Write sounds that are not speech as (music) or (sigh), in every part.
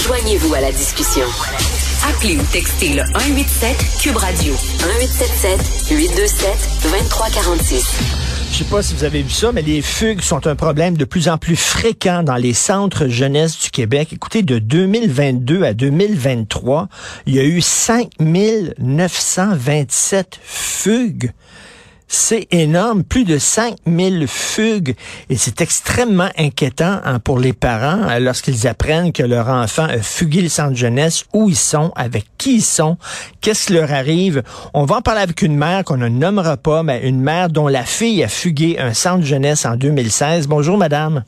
Joignez-vous à la discussion. Appelez ou textez le 187 Cube Radio 1877 827 2346. Je sais pas si vous avez vu ça, mais les fugues sont un problème de plus en plus fréquent dans les centres jeunesse du Québec. Écoutez, de 2022 à 2023, il y a eu 5927 fugues. C'est énorme, plus de 5000 fugues et c'est extrêmement inquiétant hein, pour les parents euh, lorsqu'ils apprennent que leur enfant a fugué le centre jeunesse, où ils sont, avec qui ils sont, qu'est-ce qui leur arrive. On va en parler avec une mère qu'on ne nommera pas, mais une mère dont la fille a fugué un centre jeunesse en 2016. Bonjour madame.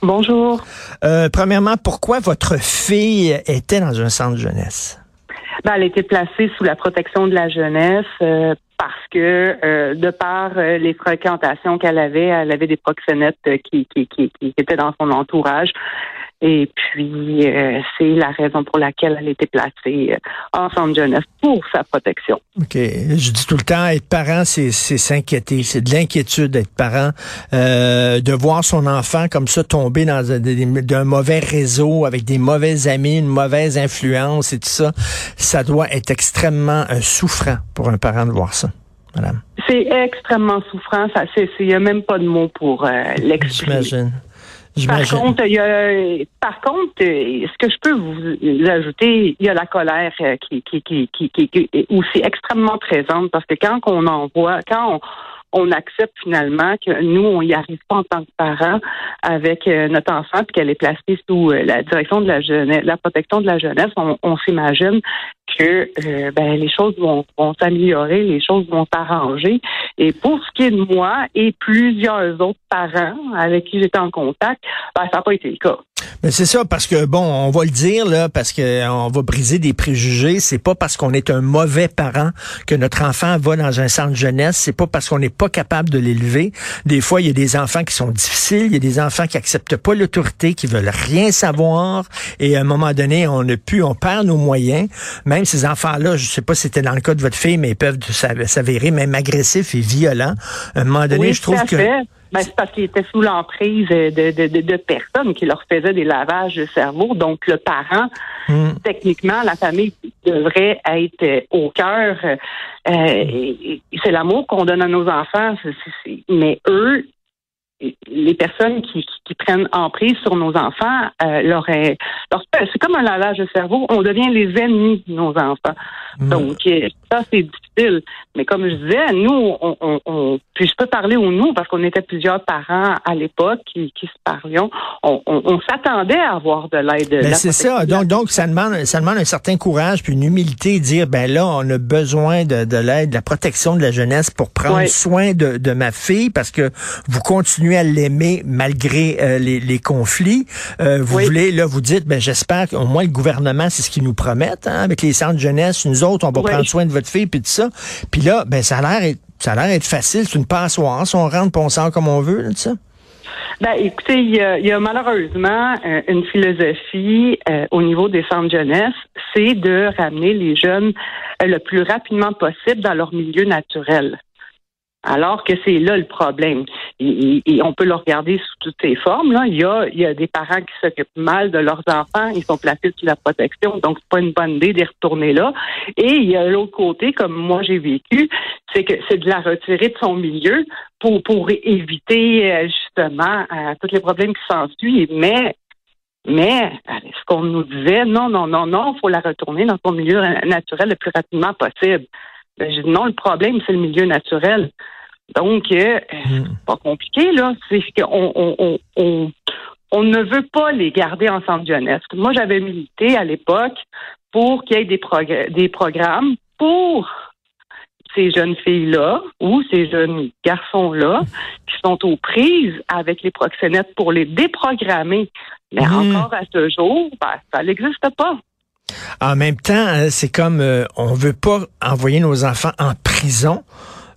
Bonjour. Euh, premièrement, pourquoi votre fille était dans un centre jeunesse? Ben, elle a été placée sous la protection de la jeunesse euh, parce que euh, de par euh, les fréquentations qu'elle avait, elle avait des proxénètes qui, qui, qui, qui étaient dans son entourage. Et puis, euh, c'est la raison pour laquelle elle a été placée euh, en centre jeunesse pour sa protection. OK. Je dis tout le temps, être parent, c'est s'inquiéter. C'est de l'inquiétude d'être parent. Euh, de voir son enfant comme ça tomber dans un, mauvais réseau avec des mauvais amis, une mauvaise influence et tout ça, ça doit être extrêmement souffrant pour un parent de voir ça. Madame. C'est extrêmement souffrant. Il n'y a même pas de mots pour l'exprimer. J'imagine. Par contre, il y a, par contre, euh, ce que je peux vous ajouter, il y a la colère euh, qui, qui, qui, qui, qui est aussi extrêmement présente parce que quand on envoie, quand on, accepte finalement que nous, on n'y arrive pas en tant que parents avec euh, notre enfant, puis qu'elle est placée sous la direction de la jeunesse, la protection de la jeunesse, on, s'imagine que euh, ben, les choses vont, vont s'améliorer, les choses vont s'arranger. Et pour ce qui est de moi et plusieurs autres parents avec qui j'étais en contact, ben, ça n'a pas été le cas. Mais c'est ça, parce que bon, on va le dire là, parce que on va briser des préjugés. C'est pas parce qu'on est un mauvais parent que notre enfant va dans un centre jeunesse. C'est pas parce qu'on n'est pas capable de l'élever. Des fois, il y a des enfants qui sont difficiles. Il y a des enfants qui acceptent pas l'autorité, qui veulent rien savoir. Et à un moment donné, on ne plus, on perd nos moyens. Même ces enfants-là, je sais pas si c'était dans le cas de votre fille, mais ils peuvent s'avérer même agressifs et violents. À un moment donné, je trouve que ben, c'est parce qu'ils étaient sous l'emprise de, de, de, de, personnes qui leur faisaient des lavages de cerveau. Donc, le parent, hmm. techniquement, la famille devrait être au cœur. Euh, c'est l'amour qu'on donne à nos enfants. mais eux, les personnes qui, qui, prennent emprise sur nos enfants, euh, leur, c'est comme un lavage de cerveau. On devient les ennemis de nos enfants. Mm. Donc, euh, ça, c'est difficile. Mais comme je disais, nous, on, on, puis je peux parler au nous parce qu'on était plusieurs parents à l'époque qui, qui se parlions. On, on s'attendait à avoir de l'aide. Ben c'est ça. Donc, donc, ça demande, ça demande un certain courage puis une humilité, dire, ben là, on a besoin de, de l'aide, de la protection de la jeunesse pour prendre soin de, de ma fille parce que vous continuez à l'aimer malgré euh, les, les, conflits. Euh, vous voulez, là, vous dites, ben j'espère qu'au moins le gouvernement, c'est ce qu'ils nous promettent, hein, avec les centres de jeunesse, nous autres, on va prendre soin de votre fille, puis tout ça. Puis là, ben ça a l'air ça a l'air être facile, c'est une passoire, si on rentre, on sort comme on veut, là. Ben, écoutez, il y a, malheureusement euh, une philosophie au niveau des centres jeunesse, c'est de ramener les jeunes le plus rapidement possible dans leur milieu naturel. Alors que c'est là le problème. Et, on peut le regarder sous toutes ses formes. Là. Il, y a, il y a des parents qui s'occupent mal de leurs enfants, ils sont placés sous la protection, donc c'est pas une bonne idée d'y retourner là. Et il y a l'autre côté, comme moi j'ai vécu, c'est que c'est de la retirer de son milieu pour, pour éviter euh, justement euh, tous les problèmes qui s'ensuivent. Mais mais ce qu'on nous disait, non, non, non, non, il faut la retourner dans son milieu naturel le plus rapidement possible. Ben, je dis non, le problème, c'est le milieu naturel. Donc, euh, hmm. pas compliqué, là. C'est qu'on on, on, on, ne veut pas les garder en centre jeunesse. Moi, j'avais milité à l'époque pour qu'il y ait des, des programmes pour ces jeunes filles-là ou ces jeunes garçons-là qui sont aux prises avec les proxénètes pour les déprogrammer. Mais hmm. encore à ce jour, ben, ça n'existe pas. En même temps, hein, c'est comme euh, on veut pas envoyer nos enfants en prison.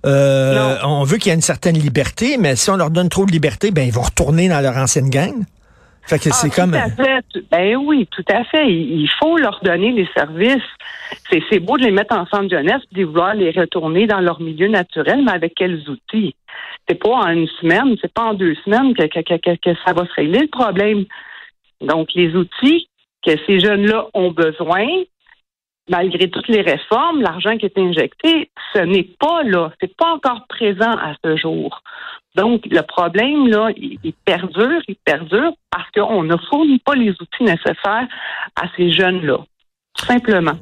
Euh, on veut qu'il y ait une certaine liberté, mais si on leur donne trop de liberté, ben ils vont retourner dans leur ancienne gang. Fait que c'est ah, comme. Ben oui, tout à fait. Il faut leur donner les services. C'est beau de les mettre en centre jeunesse de vouloir les retourner dans leur milieu naturel, mais avec quels outils? C'est pas en une semaine, c'est pas en deux semaines que, que, que, que ça va se régler le problème. Donc, les outils que ces jeunes-là ont besoin, malgré toutes les réformes, l'argent qui est injecté, ce n'est pas là, c'est pas encore présent à ce jour. Donc, le problème, là, il, perdure, il perdure parce qu'on ne fournit pas les outils nécessaires à ces jeunes-là. Simplement.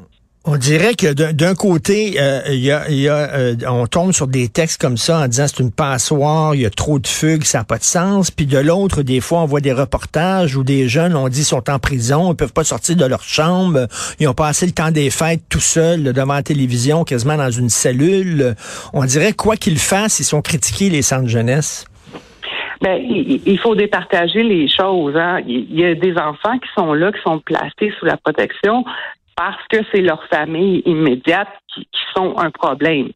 On dirait que d'un côté, euh, y a, y a, euh, on tombe sur des textes comme ça en disant c'est une passoire, il y a trop de fugues, ça n'a pas de sens. Puis de l'autre, des fois, on voit des reportages où des jeunes, on dit, sont en prison, ils peuvent pas sortir de leur chambre, ils ont passé le temps des fêtes tout seuls devant la télévision, quasiment dans une cellule. On dirait quoi qu'ils fassent, ils sont critiqués les centres jeunesse. Ben, il faut départager les choses. Hein. Il y a des enfants qui sont là, qui sont placés sous la protection parce que c'est leur famille immédiate qui, sont un problème.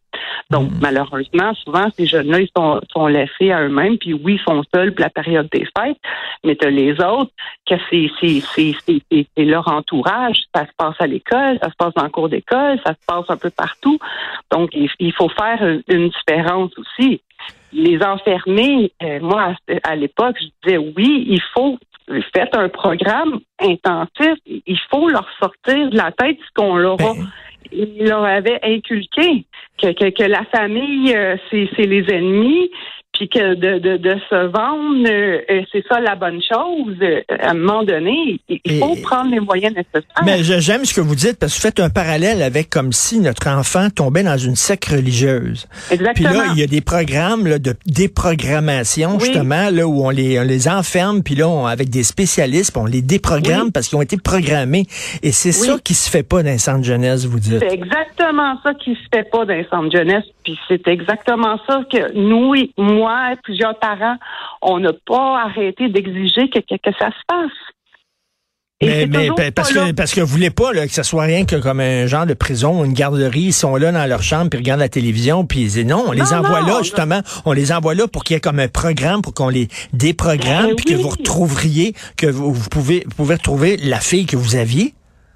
Donc, mm. malheureusement, souvent, ces jeunes-là, ils sont, sont laissés à eux-mêmes, puis oui, ils sont seuls pour la période des fêtes, mais tu les autres, que c'est, c'est, c'est, c'est, leur entourage. Ça se passe à l'école, ça se passe dans le cours d'école, ça se passe un peu partout. Donc, il, faut faire une différence aussi. Les enfermés, euh, moi, à, à l'époque, je disais oui, il faut faites un programme intensif. Il faut leur sortir de la tête ce qu'on leur, ben. leur avait inculqué, que, que, que la famille, euh, c'est les ennemis, puis que de, de, de se vendre, euh, euh, c'est ça la bonne chose. Euh, à un moment donné, il faut prendre les moyens nécessaires. Mais j'aime ce que vous dites parce que vous faites un parallèle avec comme si notre enfant tombait dans une secte religieuse. Exactement. Puis là, il y a des programmes là, de déprogrammation justement là où on les, on les enferme puis là on, avec des spécialistes, on les déprogramme parce qu'ils ont été programmés. Et c'est ça qui se fait pas dans les centres jeunesse, vous dites. C'est exactement ça qui se fait pas dans les centres jeunesse. Puis c'est exactement ça que nous, moi plusieurs parents, on n'a pas arrêté d'exiger que, ça se passe. mais, parce, que, parce que vous voulez pas que ce soit rien que comme un genre de prison, une garderie, ils sont là dans leur chambre puis regardent la télévision puis non, on les envoie là justement, on les envoie là pour qu'il y ait comme un programme pour qu'on les déprogramme ben puis que vous retrouveriez que vous, pouvez vous pouvez retrouver la fille que vous aviez.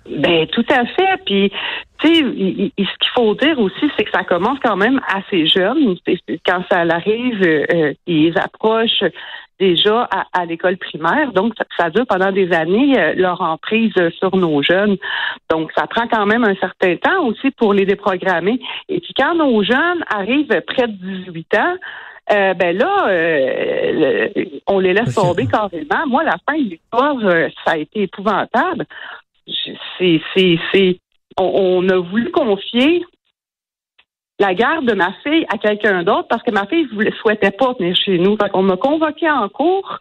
Ben tout à fait. Puis tu sais, ce qu'il faut dire aussi, c'est que ça commence quand même assez jeune. Quand ça arrive, euh, ils approchent déjà à, l'école primaire. Donc, ça, dure pendant des années euh, leur emprise sur nos jeunes. Donc, ça prend quand même un certain temps aussi pour les déprogrammer. Et puis, quand nos jeunes arrivent près de 18 ans, euh, ben là, euh, on les laisse tomber carrément. Moi, la fin de l'histoire, ça a été épouvantable c'est, c'est, c'est, on, a voulu confier la garde de ma fille à quelqu'un d'autre parce que ma fille ne souhaitait pas venir chez nous. Fait qu'on m'a convoqué en cours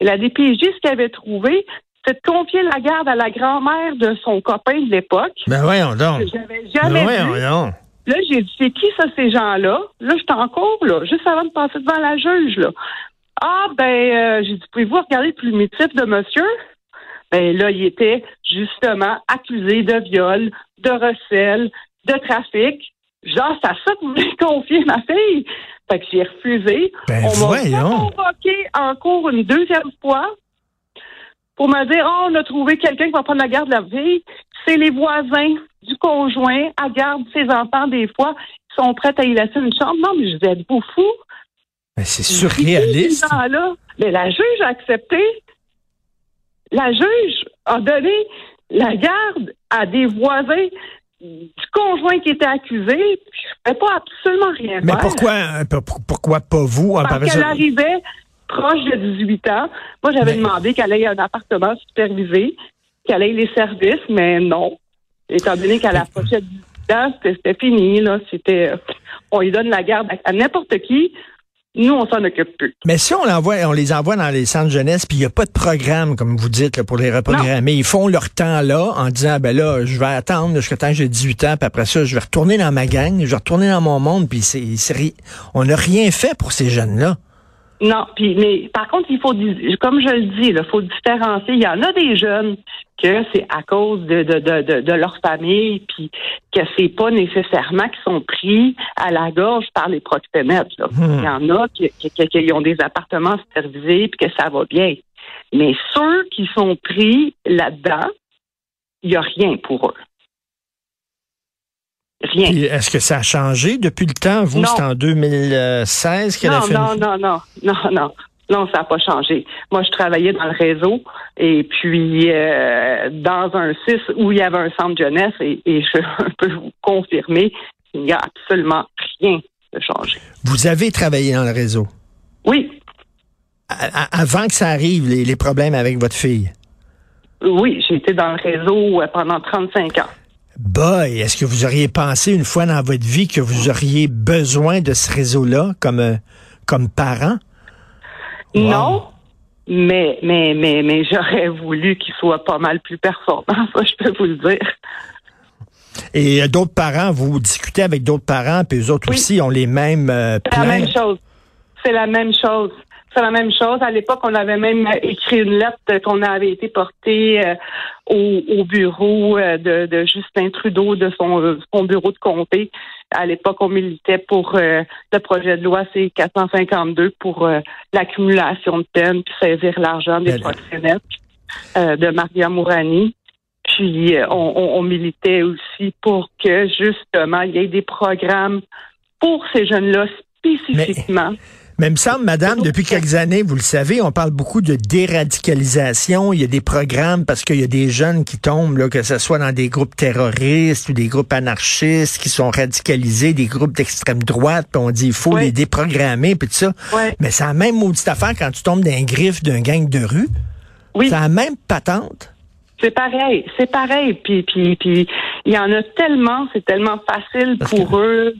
et la DPJ, ce qu'elle avait trouvé, c'est de confier la garde à la grand-mère de son copain de l'époque. Ben voyons donc. J'avais jamais ben voyons Là, j'ai dit, c'est qui ça, ces gens-là? Là, j'étais en cours, là, juste avant de passer devant la juge, là. Ah, ben, euh, j'ai dit, pouvez-vous regarder le primitif de monsieur? Ben là, il était justement accusé de viol, de recel, de trafic. Genre, c'est à ça que vous voulez confier ma fille? Fait que j'ai refusé. Ben on m'a convoqué en cours une deuxième fois pour me dire, oh, on a trouvé quelqu'un qui va prendre la garde de la fille. C'est les voisins du conjoint à garde ses enfants des fois qui sont prêts à y laisser une chambre. Non, mais je vais être fou. Ben, c'est surréaliste. Mais la juge a accepté la juge a donné la garde à des voisins du conjoint qui était accusé. Je ne pas absolument rien Mais pourquoi, euh, pourquoi pas vous? Parce qu'elle arrivait proche de 18 ans. Moi, j'avais demandé qu'elle ait un appartement supervisé, qu'elle ait les services, mais non. Étant donné qu'elle approchait de 18 ans, c'était fini. Là. C'était, euh, on lui donne la garde à n'importe qui, nous, on s'en occupe plus. Mais si on l'envoie, on les envoie dans les centres jeunesse, puis il n'y a pas de programme, comme vous dites, pour les reprogrammer. Ils font leur temps là en disant, ben là, je vais attendre jusqu'à temps que j'ai 18 ans, puis après ça, je vais retourner dans ma gang, je vais retourner dans mon monde, puis c'est, on n'a rien fait pour ces jeunes-là. Non, puis mais par contre, il faut comme je le dis, il faut différencier. Il y en a des jeunes que c'est à cause de, de, de, de, leur famille, puis que c'est pas nécessairement qu'ils sont pris à la gorge par les proxénètes. Hmm. Il y en a qui, qui, ont des appartements supervisés puis que ça va bien. Mais ceux qui sont pris là-dedans, il n'y a rien pour eux. Est-ce que ça a changé depuis le temps? Vous, c'est en 2016 qu'elle a fait... Non, non, non, non, non. Non, ça n'a pas changé. Moi, je travaillais dans le réseau et puis euh, dans un CIS où il y avait un centre jeunesse et, je peux vous confirmer qu'il n'y a absolument rien de changé. Vous avez travaillé dans le réseau? Oui. avant que ça arrive, les, problèmes avec votre fille? Oui, j'ai été dans le réseau euh, pendant 35 ans. Boy, est-ce que vous auriez pensé une fois dans votre vie que vous auriez besoin de ce réseau-là comme, euh, comme parent? Non, mais, mais, mais, mais j'aurais voulu qu'il soit pas mal plus performant, (laughs) ça, je peux vous le dire. Et euh, d'autres parents, vous discutez avec d'autres parents, puis eux autres aussi ont les mêmes euh, C'est la même chose. C'est la même chose. C'est la même chose. À l'époque, on avait même écrit une lettre qu'on avait été portée euh, au, bureau de, Justin Trudeau, de son, son bureau de comté, à l'époque, on militait pour euh, le projet de loi C-452 pour euh, l'accumulation de peine puis saisir l'argent des proxénètes euh, de Maria Mourani. Puis on, militait aussi pour que justement il y ait des programmes pour ces jeunes-là spécifiquement. Mais il me semble, madame, depuis quelques années, vous le savez, on parle beaucoup de déradicalisation. Il y a des programmes parce qu'il y a des jeunes qui tombent, là, que ce soit dans des groupes terroristes ou des groupes anarchistes qui sont radicalisés, des groupes d'extrême droite, puis on dit il faut les déprogrammer, puis tout ça. Mais c'est la même maudite affaire quand tu tombes d'un griffe d'un gang de rue. Oui. C'est la même patente. C'est pareil, c'est pareil. Puis, puis, puis, il y en a tellement, c'est tellement facile pour eux.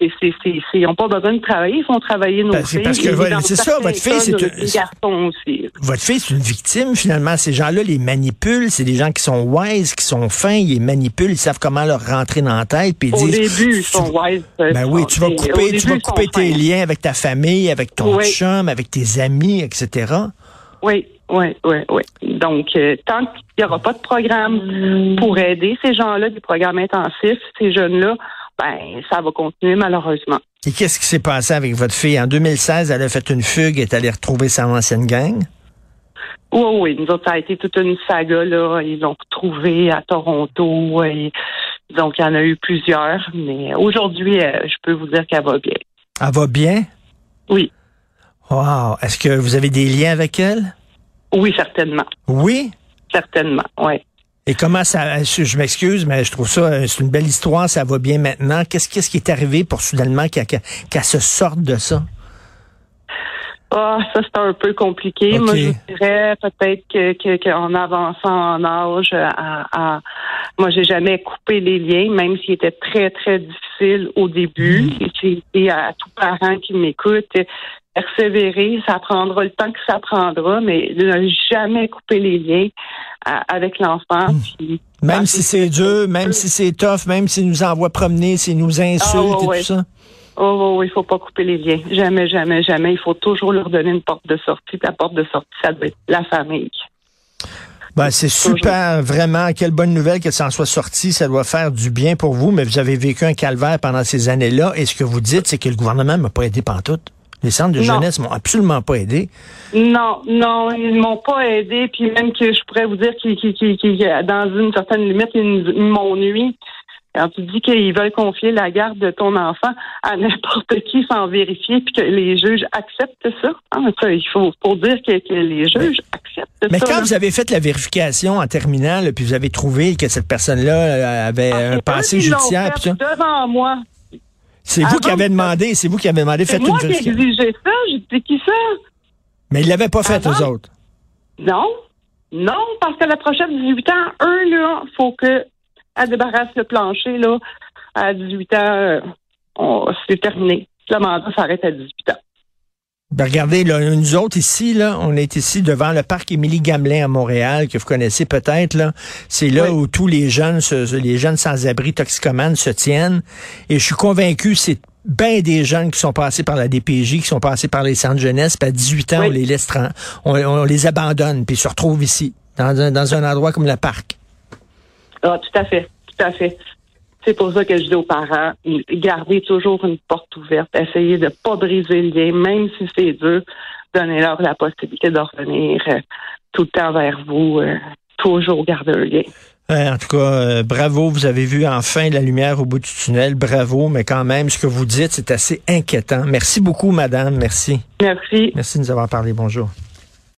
ils n'ont pas besoin de travailler, ils font travailler nos filles. Parce que c'est ça, votre fille, c'est une, Votre fille, c'est une victime finalement. Ces gens-là les manipulent. C'est des gens qui sont wise, qui sont fins. Ils les manipulent, ils savent comment leur rentrer dans la tête. Puis Au début, ils sont wise. Ben oui, tu vas couper, tu vas couper tes liens avec ta famille, avec ton chum, avec tes amis, etc. Oui. Oui, oui, oui. Donc, euh, tant qu'il n'y aura pas de programme pour aider ces gens-là, des programmes intensifs, ces jeunes-là, ben, ça va continuer malheureusement. Et qu'est-ce qui s'est passé avec votre fille? En 2016, elle a fait une fugue et est allée retrouver sa ancienne gang? Oui, oui. Nous autres, ça a été toute une saga, là. Ils l'ont retrouvée à Toronto. Et, donc, il y en a eu plusieurs. Mais aujourd'hui, euh, je peux vous dire qu'elle va bien. Elle va bien? Oui. Wow. Est-ce que vous avez des liens avec elle? Oui, certainement. Oui? Certainement, oui. Et comment ça, je m'excuse, mais je trouve ça, c'est une belle histoire, ça va bien maintenant. Qu'est-ce, qu'est-ce qui est arrivé pour soudainement qu'elle se sorte de ça? Ah, ça c'est un peu compliqué. Moi, je dirais peut-être que qu'en avançant en âge, à, à moi j'ai jamais coupé les liens, même s'il était très très difficile au début. Et, à tout parent qui m'écoute, persévérer, ça prendra le temps que ça prendra, mais ne jamais couper les liens euh, avec l'enfant. Hmm. Même si c'est dur, même si c'est tough, même s'il nous envoie promener, s'il nous insulte ah, et tout ça. Oh, oh, il faut pas couper les liens. Jamais, jamais, jamais. Il faut toujours leur donner une porte de sortie. La porte de sortie, ça doit être la famille. Ben, c'est super, vraiment. Quelle bonne nouvelle que ça en soit sorti. Ça doit faire du bien pour vous, mais vous avez vécu un calvaire pendant ces années-là. Et ce que vous dites, c'est que le gouvernement m'a pas aidé tout. Les centres de jeunesse m'ont absolument pas aidé. Non, non, ils m'ont pas aidé. Puis même que je pourrais vous dire qu'ils, dans une certaine limite, ils, m'ont nuit. Quand tu dis qu'ils veulent confier la garde de ton enfant à n'importe qui sans vérifier, puis que les juges acceptent ça, hein, il faut, dire que, les juges acceptent ça. Mais quand vous avez fait la vérification en terminale, puis vous avez trouvé que cette personne-là euh, avait ah, un passé judiciaire, puis devant moi. C'est vous qui avez demandé, c'est vous qui avez demandé, faites une vérification. C'est moi qui ai exigé ça, j'ai dit qui ça? Mais ils l'avaient pas fait, eux autres. Non. Non, parce que la prochaine 18 ans, eux, là, faut que elle débarrasse le plancher, là. À 18 ans, euh, c'est terminé. Le mandat s'arrête à 18 ans. Ben regardez, là, nous autres ici, là, on est ici devant le parc Émilie Gamelin à Montréal, que vous connaissez peut-être. là. C'est là où tous les jeunes, les jeunes sans-abri toxicomanes se tiennent. Et je suis convaincu, c'est bien des jeunes qui sont passés par la DPJ, qui sont passés par les centres jeunesse, puis à 18 ans, on les laisse, on, les abandonne, puis ils se retrouvent ici, dans un, dans un endroit comme le parc. Ah, tout à fait, tout à fait. C'est pour ça que je dis aux parents, gardez toujours une porte ouverte, essayez de ne pas briser le lien, même si c'est dur, donnez-leur la possibilité de revenir euh, tout le temps vers vous, euh, toujours garder un lien. en tout cas, bravo, vous avez vu enfin la lumière au bout du tunnel. Bravo, mais quand même, ce que vous dites, c'est assez inquiétant. Merci beaucoup, madame. Merci. Merci. Merci de nous avoir parlé. Bonjour.